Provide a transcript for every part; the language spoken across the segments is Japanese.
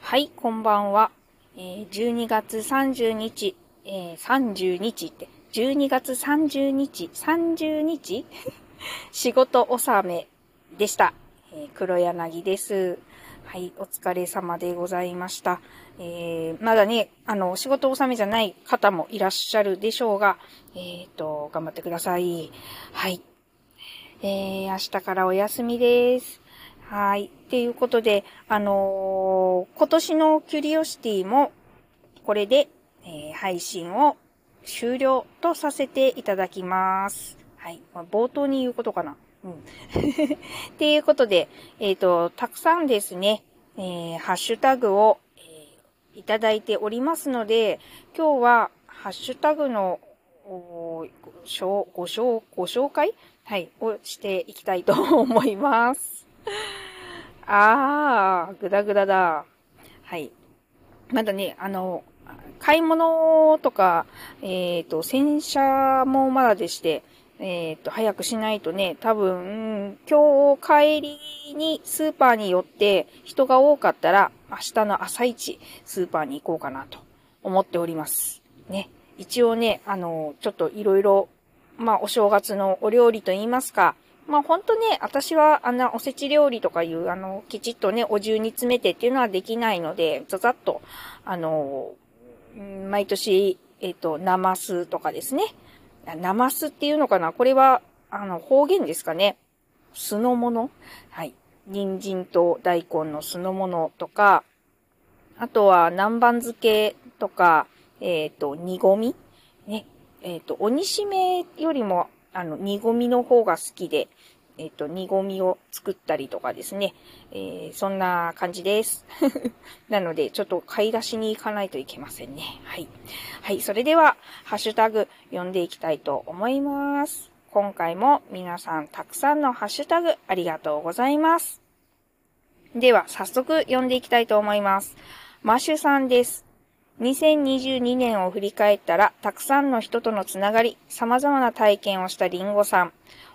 はい、こんばんは。えー、12月30日、えー、30日って、12月30日、30日？仕事納めでした。えー、黒柳です。はい、お疲れ様でございました。えー、まだね、あの、仕事納めじゃない方もいらっしゃるでしょうが、えっ、ー、と、頑張ってください。はい。えー、明日からお休みです。はい。っていうことで、あのー、今年のキュリオシティも、これで、えー、配信を終了とさせていただきます。はい。まあ、冒頭に言うことかな。うん。っていうことで、えっ、ー、と、たくさんですね、えー、ハッシュタグを、えー、いただいておりますので、今日は、ハッシュタグの、ご紹ご紹介はい、をしていきたいと思います。あー、ぐだぐだだ。はい。まだね、あの、買い物とか、えっ、ー、と、洗車もまだでして、えっ、と、早くしないとね、多分、今日帰りにスーパーに寄って人が多かったら、明日の朝一スーパーに行こうかなと思っております。ね。一応ね、あの、ちょっといろいろ、まあ、お正月のお料理と言いますか、まあ本当ね、私はあんなおせち料理とかいう、あの、きちっとね、お重に詰めてっていうのはできないので、ざざっと、あの、毎年、えっ、ー、と、ナマスとかですね。ナマスっていうのかな？これは、あの、方言ですかね？酢の物？はい。人参と大根の酢の物とか、あとは南蛮漬けとか、えっ、ー、と、煮込み？ね？えっ、ー、と、鬼しめよりもあの、煮込みの方が好きで、えっ、と、煮込みを作ったりとかですね。えー、そんな感じです。なので、ちょっと買い出しに行かないといけませんね。はい。はい。それでは、ハッシュタグ読んでいきたいと思います。今回も皆さんたくさんのハッシュタグありがとうございます。では、早速読んでいきたいと思います。マッシュさんです。2022年を振り返ったら、たくさんの人とのつながり、様々な体験をしたリンゴさん。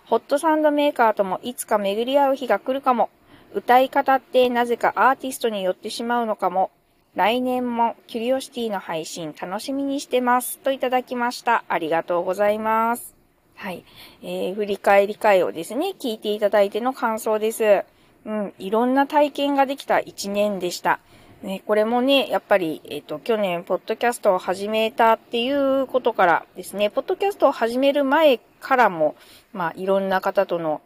ホットサンドメーカーともいつか巡り合う日が来るかも。歌い方ってなぜかアーティストによってしまうのかも。来年もキュリオシティの配信楽しみにしてます。といただきました。ありがとうございます。はい。えー、振り返り会をですね、聞いていただいての感想です。うん、いろんな体験ができた一年でした。ね、これもね、やっぱり、えっ、ー、と、去年、ポッドキャストを始めたっていうことからですね、ポッドキャストを始める前からも、まあ、いろんな方との、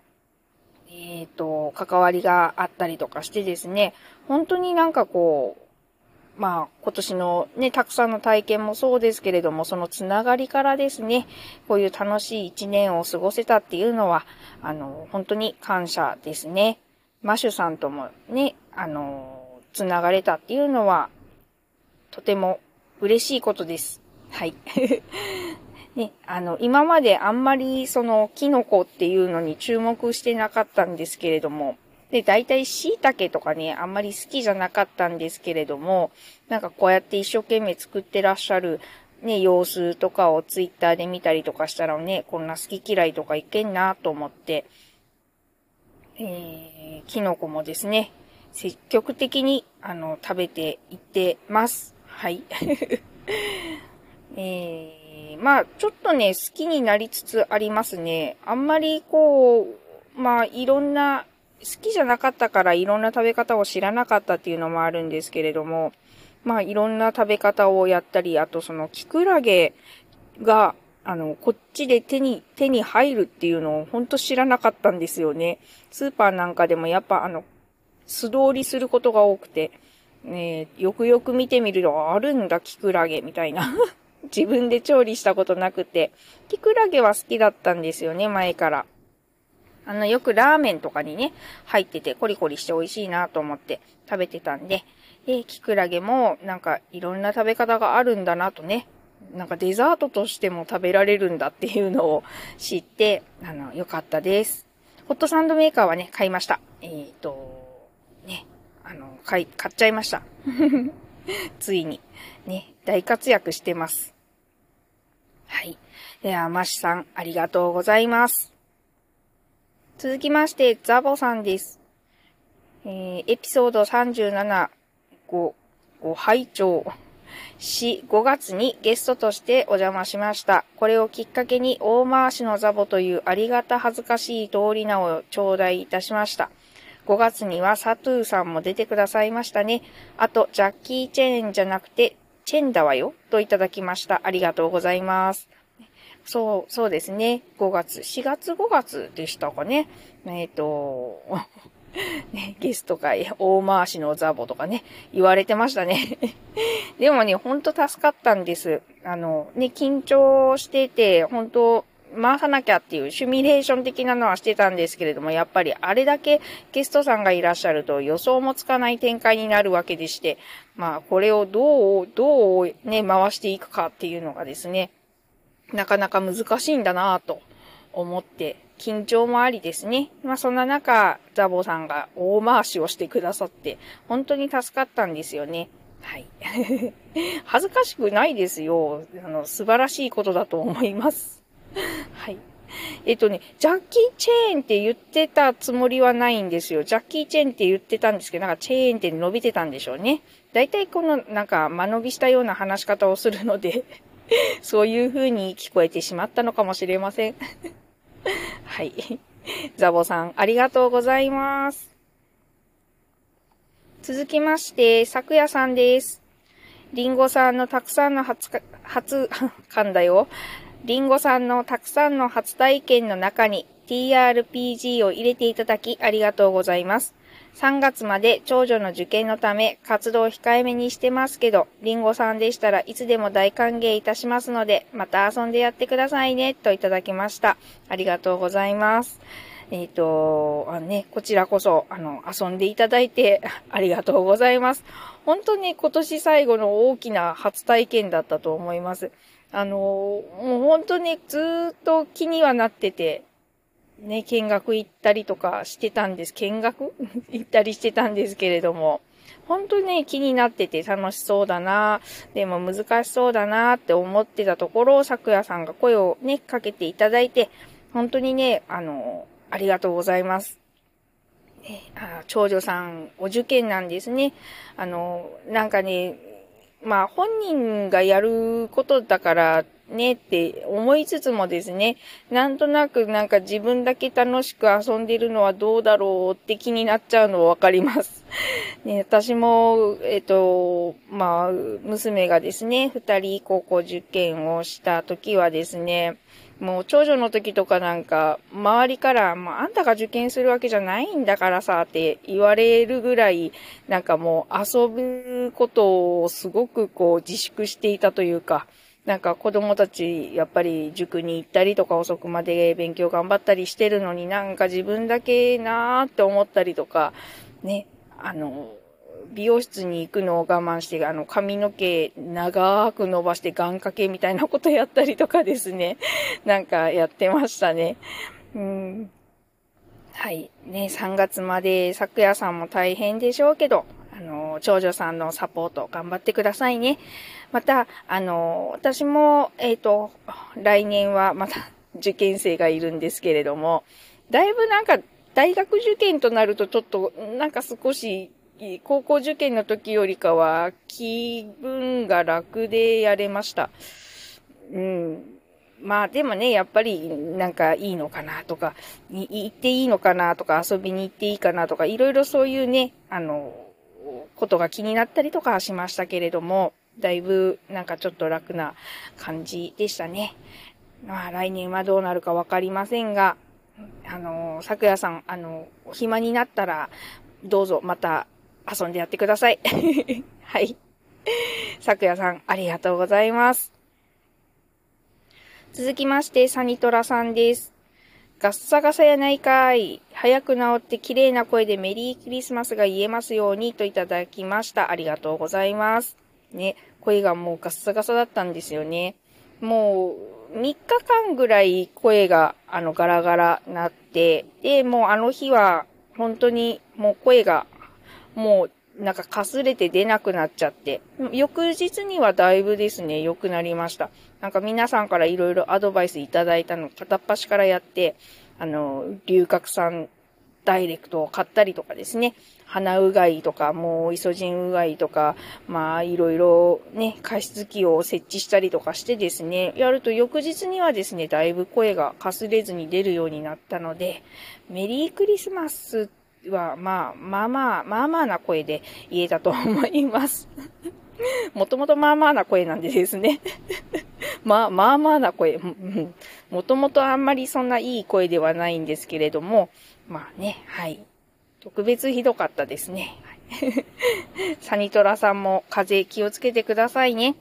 えっ、ー、と、関わりがあったりとかしてですね、本当になんかこう、まあ、今年のね、たくさんの体験もそうですけれども、そのつながりからですね、こういう楽しい一年を過ごせたっていうのは、あの、本当に感謝ですね。マシュさんともね、あの、つながれたっていうのは、とても嬉しいことです。はい。ね、あの、今まであんまりその、キノコっていうのに注目してなかったんですけれども、で、大体椎茸とかね、あんまり好きじゃなかったんですけれども、なんかこうやって一生懸命作ってらっしゃるね、様子とかをツイッターで見たりとかしたらね、こんな好き嫌いとかいけんなと思って、えー、キノコもですね、積極的に、あの、食べていってます。はい。えー、まあ、ちょっとね、好きになりつつありますね。あんまりこう、まあ、いろんな、好きじゃなかったからいろんな食べ方を知らなかったっていうのもあるんですけれども、まあ、いろんな食べ方をやったり、あとその、キクラゲが、あの、こっちで手に、手に入るっていうのをほんと知らなかったんですよね。スーパーなんかでもやっぱあの、素通りすることが多くて、ね、よくよく見てみると、あるんだ、キクラゲ、みたいな。自分で調理したことなくて、キクラゲは好きだったんですよね、前から。あの、よくラーメンとかにね、入っててコリコリして美味しいなと思って食べてたんで、で、キクラゲもなんかいろんな食べ方があるんだなとね、なんかデザートとしても食べられるんだっていうのを知って、あの、よかったです。ホットサンドメーカーはね、買いました。えっ、ー、と、ね、あの、買い、買っちゃいました。ついに。ね、大活躍してます。はい。では、マシさん、ありがとうございます。続きまして、ザボさんです。えー、エピソード37、ご、ご拝聴し、5月にゲストとしてお邪魔しました。これをきっかけに大回しのザボというありがた恥ずかしい通り名を頂戴いたしました。5月にはサトゥーさんも出てくださいましたね。あと、ジャッキー・チェーンじゃなくて、チェンだわよ、といただきました。ありがとうございます。そう、そうですね。5月、4月5月でしたかね。えっ、ー、と、ね、ゲスト会、大回しのザボとかね、言われてましたね。でもね、ほんと助かったんです。あの、ね、緊張してて、本当回さなきゃっていうシミュレーション的なのはしてたんですけれども、やっぱりあれだけゲストさんがいらっしゃると予想もつかない展開になるわけでして、まあこれをどう、どうね、回していくかっていうのがですね、なかなか難しいんだなぁと思って、緊張もありですね。まあそんな中、ザボさんが大回しをしてくださって、本当に助かったんですよね。はい。恥ずかしくないですよ。あの、素晴らしいことだと思います。はい。えっとね、ジャッキーチェーンって言ってたつもりはないんですよ。ジャッキーチェーンって言ってたんですけど、なんかチェーンって伸びてたんでしょうね。だいたいこのなんか間延びしたような話し方をするので そういう風に聞こえてしまったのかもしれません はい。ザボさん、ありがとうございます。続きまして、昨夜さんです。リンゴさんのたくさんの初、初、噛んだよ。リンゴさんのたくさんの初体験の中に TRPG を入れていただきありがとうございます。3月まで長女の受験のため活動を控えめにしてますけど、リンゴさんでしたらいつでも大歓迎いたしますので、また遊んでやってくださいね、といただきました。ありがとうございます。えっ、ー、と、あね、こちらこそ、あの、遊んでいただいて ありがとうございます。本当に今年最後の大きな初体験だったと思います。あの、もう本当にずっと気にはなってて、ね、見学行ったりとかしてたんです。見学？行ったりしてたんですけれども、本当にね、気になってて楽しそうだな、でも難しそうだなって思ってたところ、昨夜さんが声をね、かけていただいて、本当にね、あの、ありがとうございます。ねあ長女さん、お受験なんですね。あの、なんかね、まあ本人がやることだからねって思いつつもですね、なんとなくなんか自分だけ楽しく遊んでるのはどうだろうって気になっちゃうのわかります。ね、私も、えっ、と、まあ、娘がですね、二人高校受験をした時はですね、もう長女の時とかなんか、周りから、まあ、あんたが受験するわけじゃないんだからさ、って言われるぐらい、なんかもう遊ぶことをすごくこう自粛していたというか、なんか子供たち、やっぱり塾に行ったりとか遅くまで勉強頑張ったりしてるのになんか自分だけなーって思ったりとか、ね、あの、美容室に行くのを我慢して、あの、髪の毛長く伸ばして願掛けみたいなことやったりとかですね。なんかやってましたね。うん。はい。ね、3月まで昨夜さんも大変でしょうけど、あの、長女さんのサポート頑張ってくださいね。また、あの、私も、えっ、ー、と、来年はまた受験生がいるんですけれども、だいぶなんか大学受験となるとちょっとなんか少し高校受験の時よりかは気分が楽でやれました。うん。まあでもね、やっぱりなんかいいのかなとか、行っていいのかなとか、遊びに行っていいかなとか、いろいろそういうね、あの、ことが気になったりとかしましたけれども、だいぶなんかちょっと楽な感じでしたね。まあ来年はどうなるかわかりませんが、あの、昨夜さん、あの、暇になったら、どうぞまた遊んでやってください。はい。昨夜さん、ありがとうございます。続きまして、サニトラさんです。ガッサガサやないかい。早く治って綺麗な声でメリークリスマスが言えますようにといただきました。ありがとうございます。ね、声がもうガッサガサだったんですよね。もう、3日間ぐらい声が、あの、ガラガラなって、で、もうあの日は、本当にもう声がもうなんかかすれて出なくなっちゃって、翌日にはだいぶですね、良くなりました。なんか皆さんからいろいろアドバイスいただいたの片っ端からやって、あの、龍角散ダイレクトを買ったりとかですね、鼻うがいとか、もうイソジンうがいとか、まあいろいろね、加湿器を設置したりとかしてですね、やると翌日にはですね、だいぶ声がかすれずに出るようになったので、メリークリスマスは、まあ、まあまあ、まあまあな声で言えたと思います。もともとまあまあな声なんでですね。まあ、まあまあな声。もともとあんまりそんないい声ではないんですけれども、まあね、はい。特別ひどかったですね。サニトラさんも風邪気をつけてくださいね。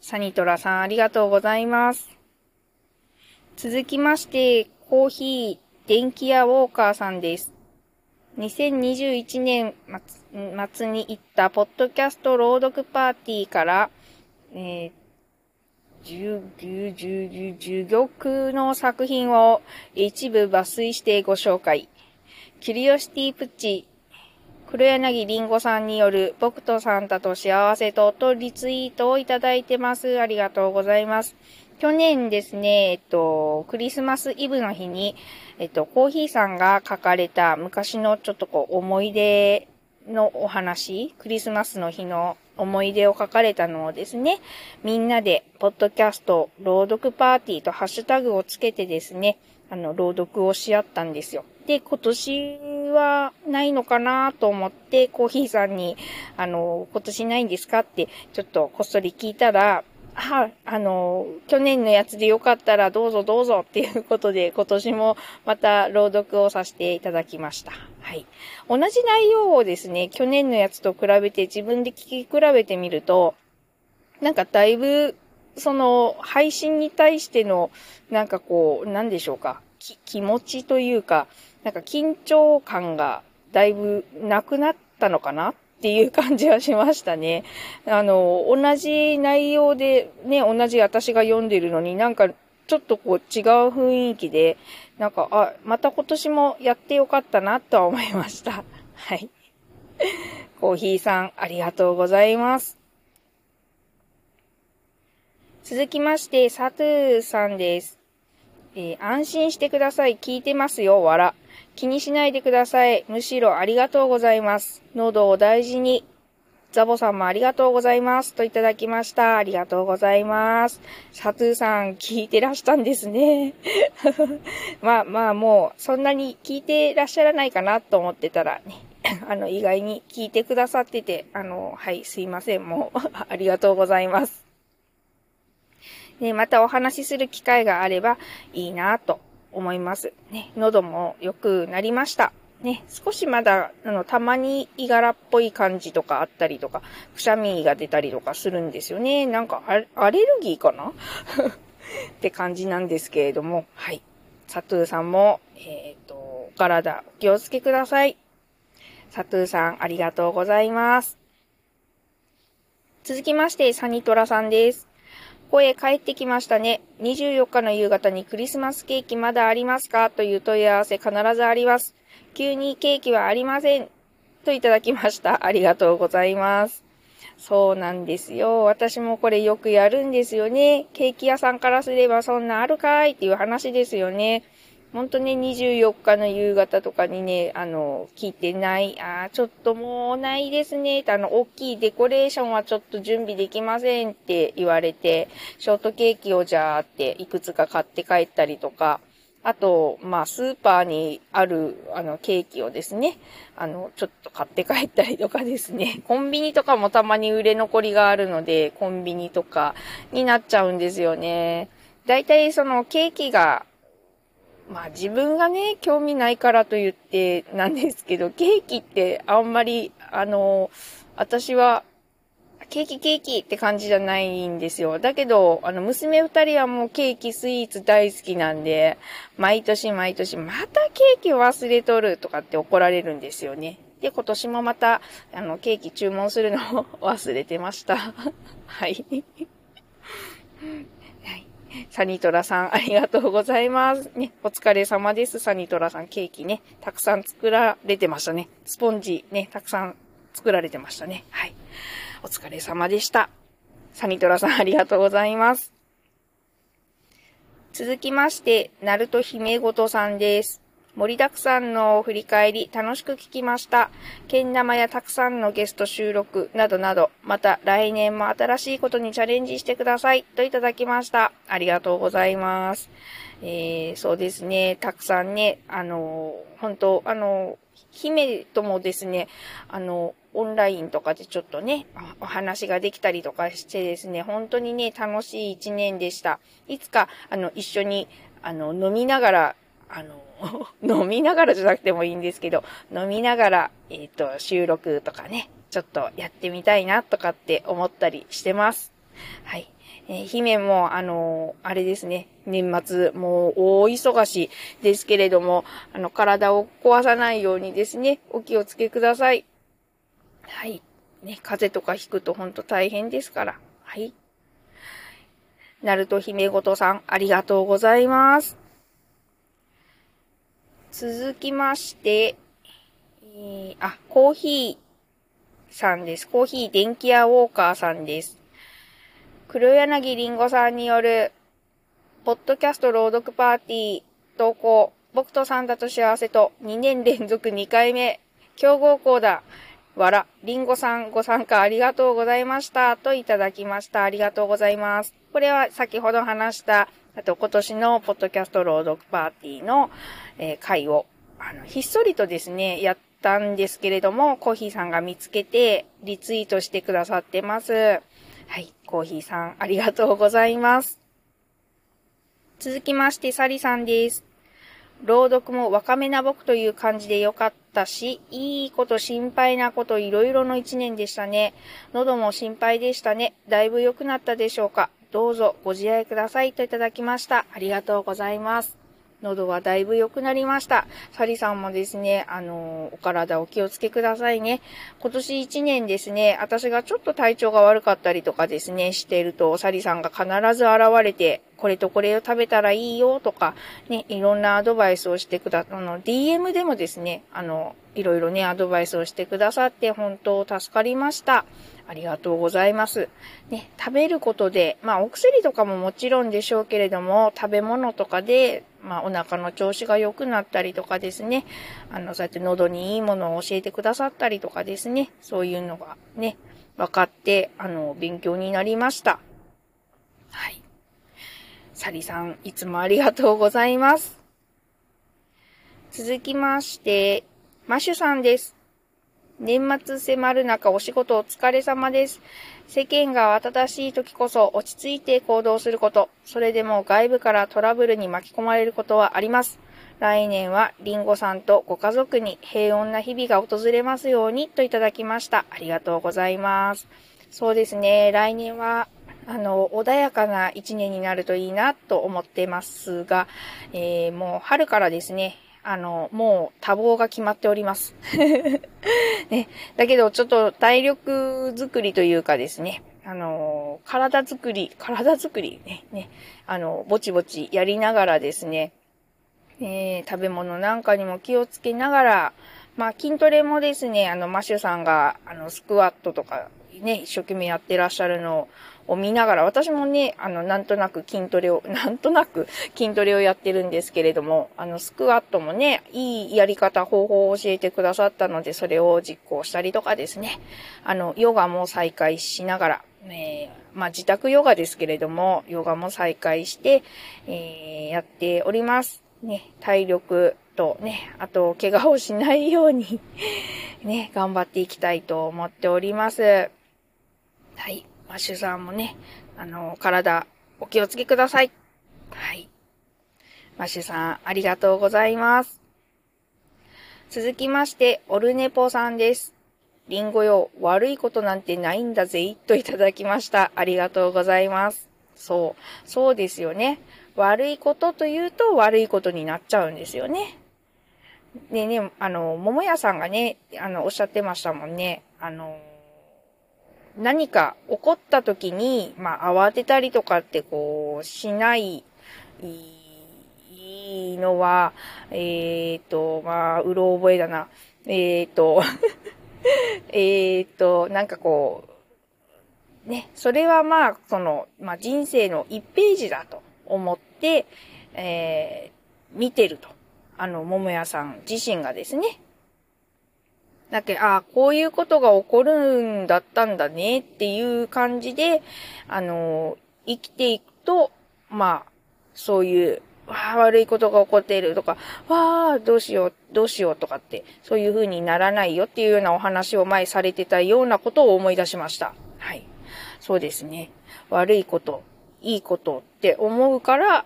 サニトラさんありがとうございます。続きまして、コーヒー、電気屋ウォーカーさんです。2021年末に行ったポッドキャスト朗読パーティーから、えー、10玉の作品を一部抜粋してご紹介。キリオシティプッチ、黒柳りんごさんによる僕とサンタと幸せととリツイートをいただいてます。ありがとうございます。去年ですね、えっと、クリスマスイブの日に、えっと、コーヒーさんが書かれた昔のちょっとこう思い出のお話、クリスマスの日の思い出を書かれたのをですね、みんなで、ポッドキャスト、朗読パーティーとハッシュタグをつけてですね、あの、朗読をし合ったんですよ。で、今年はないのかなと思って、コーヒーさんに、あの、今年ないんですかって、ちょっとこっそり聞いたら、は、あの、去年のやつでよかったらどうぞどうぞっていうことで、今年もまた朗読をさせていただきました。はい。同じ内容をですね、去年のやつと比べて自分で聞き比べてみると、なんかだいぶ、その、配信に対しての、なんかこう、なんでしょうか、気持ちというか、なんか緊張感がだいぶなくなったのかなっっていう感じはしましたね。あの、同じ内容で、ね、同じ私が読んでるのになんかちょっとこう違う雰囲気で、なんか、あ、また今年もやってよかったなとは思いました。はい。コーヒーさん、ありがとうございます。続きまして、サトゥーさんです。えー、安心してください。聞いてますよ。わら。気にしないでください。むしろありがとうございます。喉を大事に。ザボさんもありがとうございます。といただきました。ありがとうございます。サトゥーさん、聞いてらしたんですね。まあまあ、もう、そんなに聞いてらっしゃらないかなと思ってたらね。あの、意外に聞いてくださってて、あの、はい、すいません。もう、ありがとうございます。で、またお話しする機会があればいいなと思います。ね、喉も良くなりました。ね、少しまだ、あの、たまに胃がらっぽい感じとかあったりとか、くしゃみが出たりとかするんですよね。なんか、アレルギーかな？って感じなんですけれども、はい。サトゥーさんも、えっ、ー、と、体お気をつけください。サトゥーさん、ありがとうございます。続きまして、サニトラさんです。こへ帰ってきましたね。24日の夕方にクリスマスケーキまだありますか？という問い合わせ必ずあります。急にケーキはありません。といただきました。ありがとうございます。そうなんですよ。私もこれよくやるんですよね。ケーキ屋さんからすればそんなあるかいっていう話ですよね。ほんとね、24日の夕方とかにね、あの、聞いてない、あちょっともうないですね、あの、大きいデコレーションはちょっと準備できませんって言われて、ショートケーキをじゃあっていくつか買って帰ったりとか、あと、まあ、スーパーにある、あの、ケーキをですね、あの、ちょっと買って帰ったりとかですね、コンビニとかもたまに売れ残りがあるので、コンビニとかになっちゃうんですよね。だいたいそのケーキがまあ自分がね、興味ないからと言ってなんですけど、ケーキってあんまり、あの、私は、ケーキケーキって感じじゃないんですよ。だけど、あの、娘二人はもうケーキスイーツ大好きなんで、毎年毎年、またケーキ忘れとるとかって怒られるんですよね。で、今年もまた、あの、ケーキ注文するのを忘れてました。はい。サニトラさん、ありがとうございます。ね、お疲れ様です。サニトラさん、ケーキね、たくさん作られてましたね。スポンジね、たくさん作られてましたね。はい。お疲れ様でした。サニトラさんありがとうございます。続きまして、ナルト姫ごとさんです。盛りだくさんの振り返り楽しく聞きました。けん玉やたくさんのゲスト収録などなど、また来年も新しいことにチャレンジしてくださいといただきました。ありがとうございます。えー、そうですね、たくさんね、あの、本当あの、姫ともですね、あの、オンラインとかでちょっとね、お話ができたりとかしてですね、本当にね、楽しい一年でした。いつか、あの、一緒に、あの、飲みながら、あの、飲みながらじゃなくてもいいんですけど、飲みながら、えっ、ー、と、収録とかね、ちょっとやってみたいなとかって思ったりしてます。はい。えー、姫も、あのー、あれですね、年末、もう大忙しですけれども、あの、体を壊さないようにですね、お気をつけください。はい。ね、風邪とかひくとほんと大変ですから。はい。ナルト姫ごとさん、ありがとうございます。続きまして、えー、あ、コーヒーさんです。コーヒー電気屋ウォーカーさんです。黒柳りんごさんによる、ポッドキャスト朗読パーティー投稿、僕とサンタと幸せと2年連続2回目、競合校だ、わら、りんごさんご参加ありがとうございました。といただきました。ありがとうございます。これは先ほど話した、あと今年のポッドキャスト朗読パーティーの、えー、会を、あの、ひっそりとですね、やったんですけれども、コーヒーさんが見つけて、リツイートしてくださってます。はい、コーヒーさん、ありがとうございます。続きまして、サリさんです。朗読も若めな僕という感じでよかったし、いいこと心配なこといろいろの一年でしたね。喉も心配でしたね。だいぶ良くなったでしょうか。どうぞご自愛くださいといただきました。ありがとうございます。喉はだいぶ良くなりました。サリさんもですね、あの、お体お気をつけくださいね。今年1年ですね、私がちょっと体調が悪かったりとかですね、していると、サリさんが必ず現れて、これとこれを食べたらいいよとか、ね、いろんなアドバイスをしてくだ、あの、DM でもですね、あの、いろいろね、アドバイスをしてくださって、本当助かりました。ありがとうございます。ね、食べることで、まあお薬とかももちろんでしょうけれども、食べ物とかで、まあお腹の調子が良くなったりとかですね、あの、そうやって喉にいいものを教えてくださったりとかですね、そういうのがね、分かって、あの、勉強になりました。はい。サリさん、いつもありがとうございます。続きまして、マシュさんです。年末迫る中お仕事お疲れ様です。世間が慌ただしい時こそ落ち着いて行動すること、それでも外部からトラブルに巻き込まれることはあります。来年はリンゴさんとご家族に平穏な日々が訪れますようにといただきました。ありがとうございます。そうですね、来年はあの、穏やかな一年になるといいなと思ってますが、えー、もう春からですね、あの、もう多忙が決まっております。ね、だけどちょっと体力づくりというかですね、あの、体づくり、体づくりね、ね、あの、ぼちぼちやりながらですね、えー、食べ物なんかにも気をつけながら、まあ、筋トレもですね、あの、マシュさんが、あの、スクワットとかね、一生懸命やってらっしゃるのを見ながら、私もね、あの、なんとなく筋トレを、なんとなく筋トレをやってるんですけれども、あの、スクワットもね、いいやり方、方法を教えてくださったので、それを実行したりとかですね、あの、ヨガも再開しながら、えー、まあ、自宅ヨガですけれども、ヨガも再開して、えー、やっております。ね、体力とね、あと、怪我をしないように ね、頑張っていきたいと思っております。はい。マッシュさんもね、あの、体、お気をつけください。はい。マッシュさん、ありがとうございます。続きまして、オルネポさんです。リンゴよ、悪いことなんてないんだぜ、といただきました。ありがとうございます。そう、そうですよね。悪いことというと悪いことになっちゃうんですよね。でね、あの、桃屋さんがね、あの、おっしゃってましたもんね。あの、何か起こった時に、まあ、慌てたりとかってこう、しない、のは、えっ、ー、と、まあ、うろ覚えだな。えっ、ー、と、えっと、なんかこう、ね、それはまあ、その、まあ人生の1ページだと思って、えー、見てると。あの、桃屋さん自身がですね。だけああ、こういうことが起こるんだったんだねっていう感じで、あの、生きていくと、まあ、そういうわあ、悪いことが起こっているとか、わあ、どうしよう、どうしようとかって、そういう風にならないよっていうようなお話を前されてたようなことを思い出しました。はい。そうですね。悪いこと、いいことって思うから、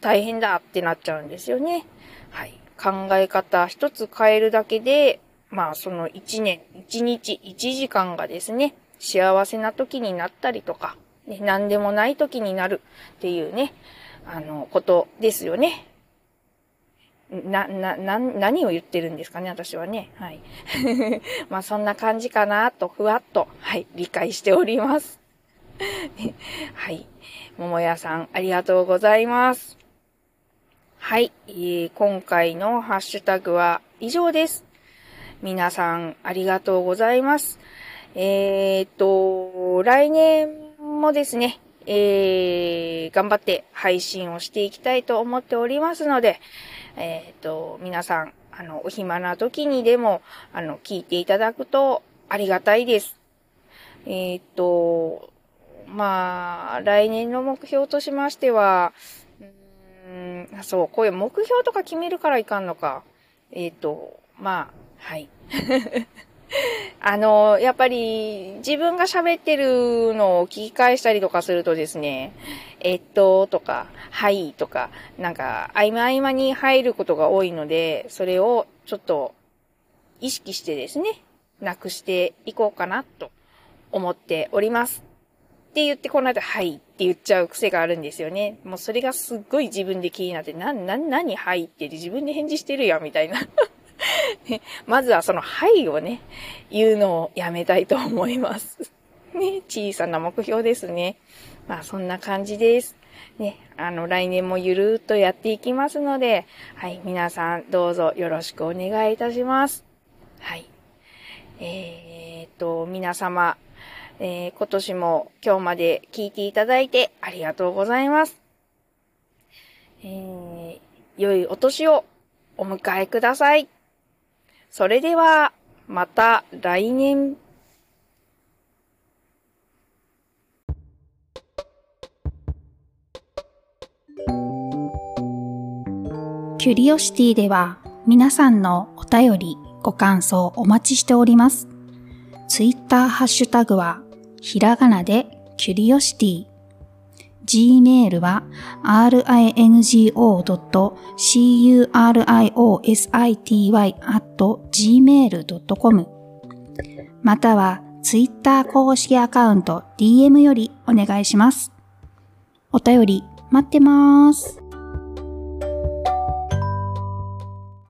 大変だってなっちゃうんですよね。はい。考え方一つ変えるだけで、まあその一年、一日、一時間がですね、幸せな時になったりとか、ね、何でもない時になるっていうね、あの、ことですよね。な、な、な、何を言ってるんですかね、私はね。はい。まあ、そんな感じかなと、ふわっと、はい、理解しております。はい。桃屋さん、ありがとうございます。はい、えー、今回のハッシュタグは以上です。皆さん、ありがとうございます。えー、っと、来年もですね、えー、頑張って配信をしていきたいと思っておりますので、えっ、と、皆さん、あの、お暇な時にでも、あの、聞いていただくとありがたいです。えっ、と、まあ、来年の目標としましては、うん、そう、こういう目標とか決めるからいかんのか。えっ、と、まあ、はい。あの、やっぱり自分が喋ってるのを聞き返したりとかするとですね、えっと、とか、はいとか、なんか、合間合間に入ることが多いので、それをちょっと意識してですね、なくしていこうかなと思っております。って言ってこの後、はいって言っちゃう癖があるんですよね。もうそれがすっごい自分で気になって、な、な、何はいって自分で返事してるやんみたいな ね まずはそのはいをね、言うのをやめたいと思います。ね、小さな目標ですね。まあそんな感じです。ね、あの来年もゆるーっとやっていきますので、はい、皆さんどうぞよろしくお願いいたします。はい。えー、っと、皆様、えー、今年も今日まで聞いていただいてありがとうございます。えー、良いお年をお迎えください。それでは、また来年。キュリオシティでは皆さんのお便り、ご感想お待ちしております。ツイッターハッシュタグはひらがなでキュリオシティ gmail は ringo.curiosity.gmail.com または Twitter 公式アカウント DM よりお願いします。お便り待ってます。